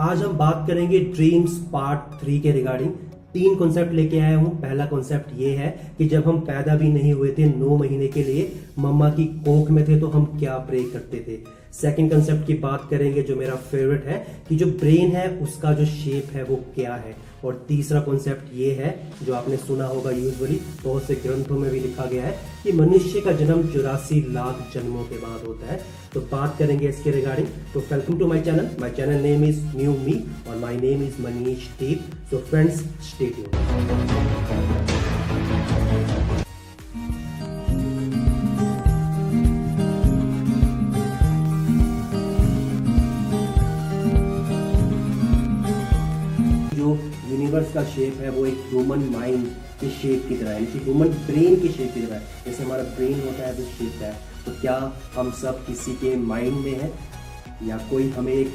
आज हम बात करेंगे ड्रीम्स पार्ट थ्री के रिगार्डिंग तीन कॉन्सेप्ट लेके आया हूँ। पहला कॉन्सेप्ट ये है कि जब हम पैदा भी नहीं हुए थे नौ महीने के लिए, मम्मा की कोख में थे तो हम क्या प्रे करते थे? सेकंड कॉन्सेप्ट की बात करेंगे जो मेरा फेवरेट है कि जो ब्रेन है, उसका जो शेप है वो क्या है? और तीसरा कॉन्सेप्ट ये है, जो आपने सुना होगा यूजली बहुत से ग्रंथों में भी लिखा गया है, कि मनुष्य का जन्म चौरासी लाख जन्मों के बाद होता है। तो बात करेंगे इसके रिगार्डिंग तो welcome to my channel my channel name is new me और my name is Manish Deep so friends stay tuned universe का शेप है, वो एक ह्यूमन माइंड के शेप की तरह है। ह्यूमन ब्रेन के शेप की तरह है। जैसे हमारा ब्रेन होता है उस शेप का है। तो क्या हम सब किसी के माइंड में है? या कोई हमें एक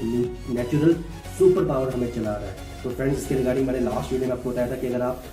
नेचुरल सुपर पावर हमें चला रहा है? तो फ्रेंड्स इसके रिगार्डिंग मैंने लास्ट वीडियो में आपको बताया था कि अगर आप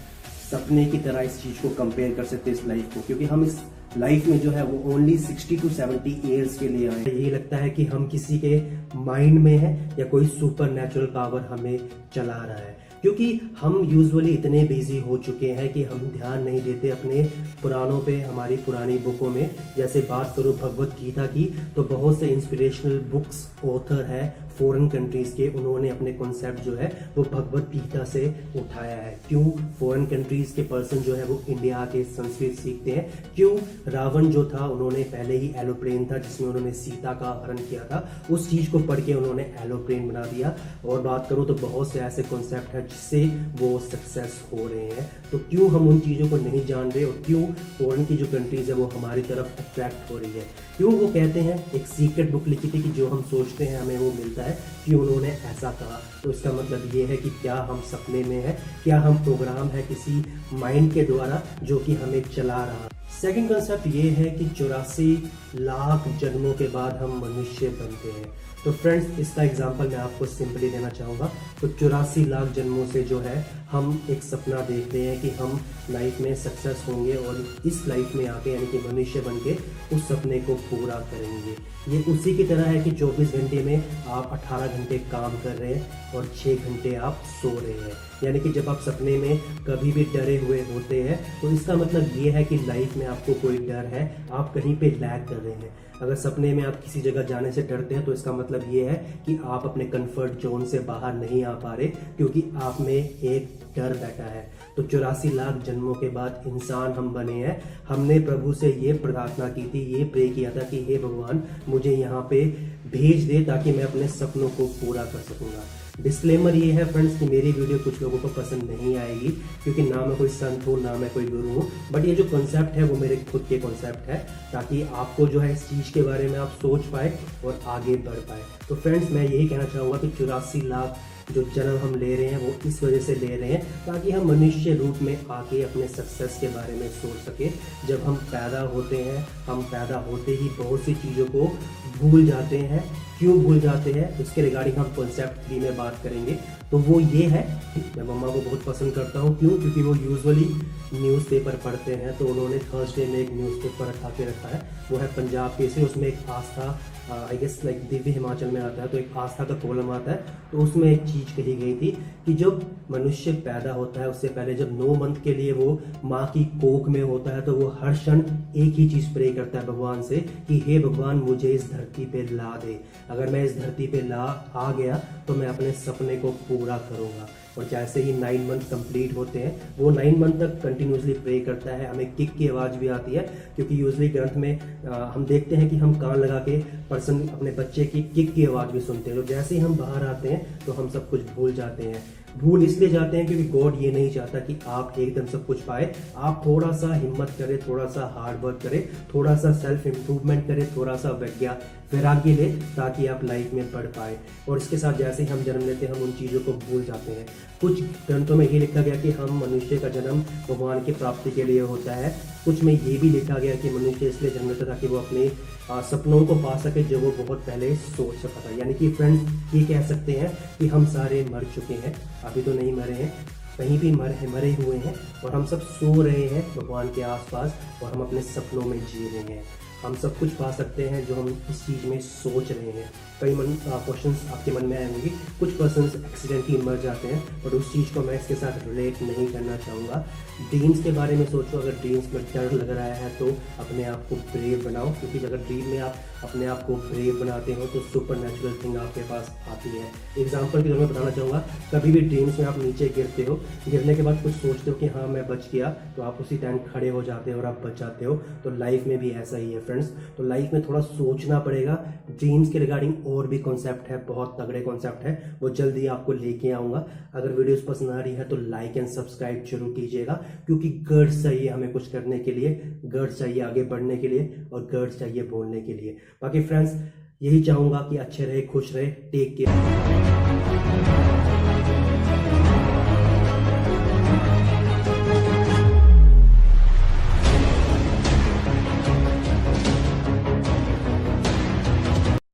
सपने की तरह इस चीज़ को कंपेयर कर सकते इस लाइफ को, क्योंकि हम इस लाइफ में जो है, वो ओनली 60 टू 70 ईयर्स के लिए आए यही लगता है कि हम किसी के माइंड में है, या कोई सुपर नेचुरल पावर हमें चला रहा है। क्योंकि हम यूजुअली इतने बिज़ी हो चुके हैं कि हम ध्यान नहीं देते अपने पुरानों पे, हमारी पुरानी बुकों में। जैसे बात करूँ भगवत गीता की तो बहुत से इंस्पिरेशनल बुक्स ऑथर है फॉरेन कंट्रीज़ के उन्होंने अपने कॉन्सेप्ट जो है, वो भगवत गीता से उठाया है। क्यों फॉरेन कंट्रीज़ के पर्सन जो है, वो इंडिया के संस्कृत सीखते हैं? क्यों रावण जो था, उन्होंने पहले ही एलोप्लेन था, जिसमें उन्होंने सीता का हरण किया था, उस चीज़ को पढ़ के उन्होंने एलोप्लेन बना दिया। और बात करूँ तो बहुत से ऐसे कॉन्सेप्ट है, जिससे वो सक्सेस हो रहे हैं। तो क्यों हम उन चीज़ों को नहीं जान रहे, और क्यों फॉरेन की जो कंट्रीज़ है, वो हमारी तरफ़ अट्रैक्ट हो रही है? क्यों वो कहते हैं, एक सीक्रेट बुक लिखी थी कि जो हम सोचते हैं, हमें वो मिलता है। कि उन्होंने ऐसा कहा। तो इसका मतलब ये है कि क्या हम सपने में है? क्या हम प्रोग्राम है किसी माइंड के द्वारा जो कि हमें चला रहा सेकंड कंसेप्ट ये है कि चौरासी लाख जन्मों के बाद हम मनुष्य बनते हैं। तो फ्रेंड्स इसका एग्जांपल मैं आपको सिंपली देना चाहूँगा। तो चौरासी लाख जन्मों से जो है हम एक सपना देखते हैं कि हम लाइफ में सक्सेस होंगे और इस लाइफ में आके यानी कि मनुष्य बन के उस सपने को पूरा करेंगे। ये उसी की तरह है कि 24 घंटे में आप 18 घंटे काम कर रहे हैं और 6 घंटे आप सो रहे हैं। यानी कि जब आप सपने में कभी भी डरे हुए होते हैं तो इसका मतलब ये है कि लाइफ में आपको कोई डर है, आप कहीं पे लैग कर रहे हैं। अगर सपने में आप किसी जगह जाने से डरते हैं तो इसका मतलब ये है कि आप अपने कंफर्ट जोन से बाहर नहीं आ पा रहे, क्योंकि आप में एक डर बैठा है। तो चौरासी लाख जन्मों के बाद इंसान हम बने हैं। हमने प्रभु से ये प्रार्थना की थी, ये प्रे किया था कि हे भगवान, मुझे यहाँ पे भेज दे ताकि मैं अपने सपनों को पूरा कर सकूँगा। डिस्क्लेमर ये है फ्रेंड्स कि मेरी वीडियो कुछ लोगों को पसंद नहीं आएगी, क्योंकि ना मैं कोई संत हूँ, ना मैं कोई गुरु हूँ बट ये जो कॉन्सेप्ट है, वो मेरे खुद के कॉन्सेप्ट है, ताकि आपको जो है इस चीज़ के बारे में आप सोच पाए और आगे बढ़ पाए। तो फ्रेंड्स मैं यही कहना चाहूँगा कि चौरासी लाख जो जन्म हम ले रहे हैं, वो इस वजह से ले रहे हैं, ताकि हम मनुष्य रूप में आके अपने सक्सेस के बारे में सोच सके। जब हम पैदा होते हैं, हम पैदा होते ही बहुत सी चीज़ों को भूल जाते हैं Eh क्यों भूल जाते हैं, उसके रिगार्डिंग हम कॉन्सेप्ट थ्री में बात करेंगे। तो वो ये है मैं मम्मा को बहुत पसंद करता हूँ। क्यों? क्योंकि वो यूजुअली न्यूज़पेपर पढ़ते हैं तो उन्होंने थर्सडे में एक न्यूज़पेपर रखा के रखा है। वो है पंजाब केसरी, उसमें एक आस्था I guess like Divya Himachal में आता है तो एक आस्था का कॉलम आता है। तो उसमें एक चीज़ कही गई थी कि जब मनुष्य पैदा होता है, उससे पहले जब नौ मंथ के लिए वो माँ की कोख में होता है तो वो हर क्षण एक ही चीज़ प्रे करता है भगवान से कि, हे भगवान, मुझे इस धरती पे ला दे। अगर मैं इस धरती पे ला आ गया तो मैं अपने सपने को पूरा करूँगा। और जैसे ही नाइन मंथ कंप्लीट होते हैं वो नाइन मंथ तक कंटिन्यूसली प्रे करता है। हमें किक की आवाज़ भी आती है क्योंकि यूजली ग्रंथ में आ, हम देखते हैं कि हम कान लगा के पर्सन अपने बच्चे की किक की आवाज़ भी सुनते हैं। तो जैसे ही हम बाहर आते हैं तो हम सब कुछ भूल जाते हैं। भूल इसलिए जाते हैं क्योंकि गॉड ये नहीं चाहता कि आप एकदम सब कुछ पाए। आप थोड़ा सा हिम्मत करें थोड़ा सा हार्ड वर्क करें थोड़ा सा सेल्फ इम्प्रूवमेंट करें थोड़ा सा वैज्ञा वैराग्य ले ताकि आप लाइफ में बढ़ पाए। और इसके साथ जैसे ही हम जन्म लेते हैं, हम उन चीज़ों को भूल जाते हैं। कुछ ग्रंथों में ये लिखा गया कि हम मनुष्य का जन्म भगवान की प्राप्ति के लिए होता है। कुछ में ये भी लिखा गया कि मनुष्य इसलिए जन्म लेता ताकि वो अपने सपनों को पा सके जो वो बहुत पहले सोच सका था। यानी कि फ्रेंड ये कह सकते हैं कि हम सारे मर चुके हैं, अभी तो नहीं मरे हैं, कहीं भी मरे मरे हुए हैं और हम सब सो रहे हैं भगवान के आसपास और हम अपने सपनों में जी रहे हैं। हम सब कुछ पा सकते हैं जो हम इस चीज़ में सोच रहे हैं। कई मन क्वेश्चन आपके मन में आएँगे। कुछ पर्सन एक्सीडेंटली मर जाते हैं और उस चीज़ को मैं इसके साथ रिलेट नहीं करना चाहूँगा। ड्रीम्स के बारे में सोचो। अगर ड्रीम्स में डर लग रहा है तो अपने आप को ब्रेव बनाओ। क्योंकि अगर ड्रीम में आप अपने आप को ब्रेव बनाते हो तो सुपर नेचुरल थिंग आपके पास आती है। एग्ज़ाम्पल के तौर में बताना चाहूँगा, कभी भी ड्रीम्स में आप नीचे गिरते हो, गिरने के बाद कुछ सोचते हो कि हाँ मैं बच गया तो आप उसी टाइम खड़े हो जाते हो और आप बच जाते हो। तो लाइफ में भी ऐसा ही है फ्रेंड्स तो लाइफ में थोड़ा सोचना पड़ेगा। ड्रीम्स के रिगार्डिंग और भी कॉन्सेप्ट है, बहुत तगड़े कॉन्सेप्ट है। वो जल्दी आपको लेके आऊँगा। अगर वीडियोज़ पसंद आ रही है तो लाइक एंड सब्सक्राइब ज़रूर कीजिएगा, क्योंकि गर्ड्स चाहिए हमें कुछ करने के लिए गर्ड्स चाहिए आगे बढ़ने के लिए और गर्ड्स चाहिए बोलने के लिए। बाकी फ्रेंड्स यही चाहूँगा कि अच्छे रहे खुश रहे टेक केयर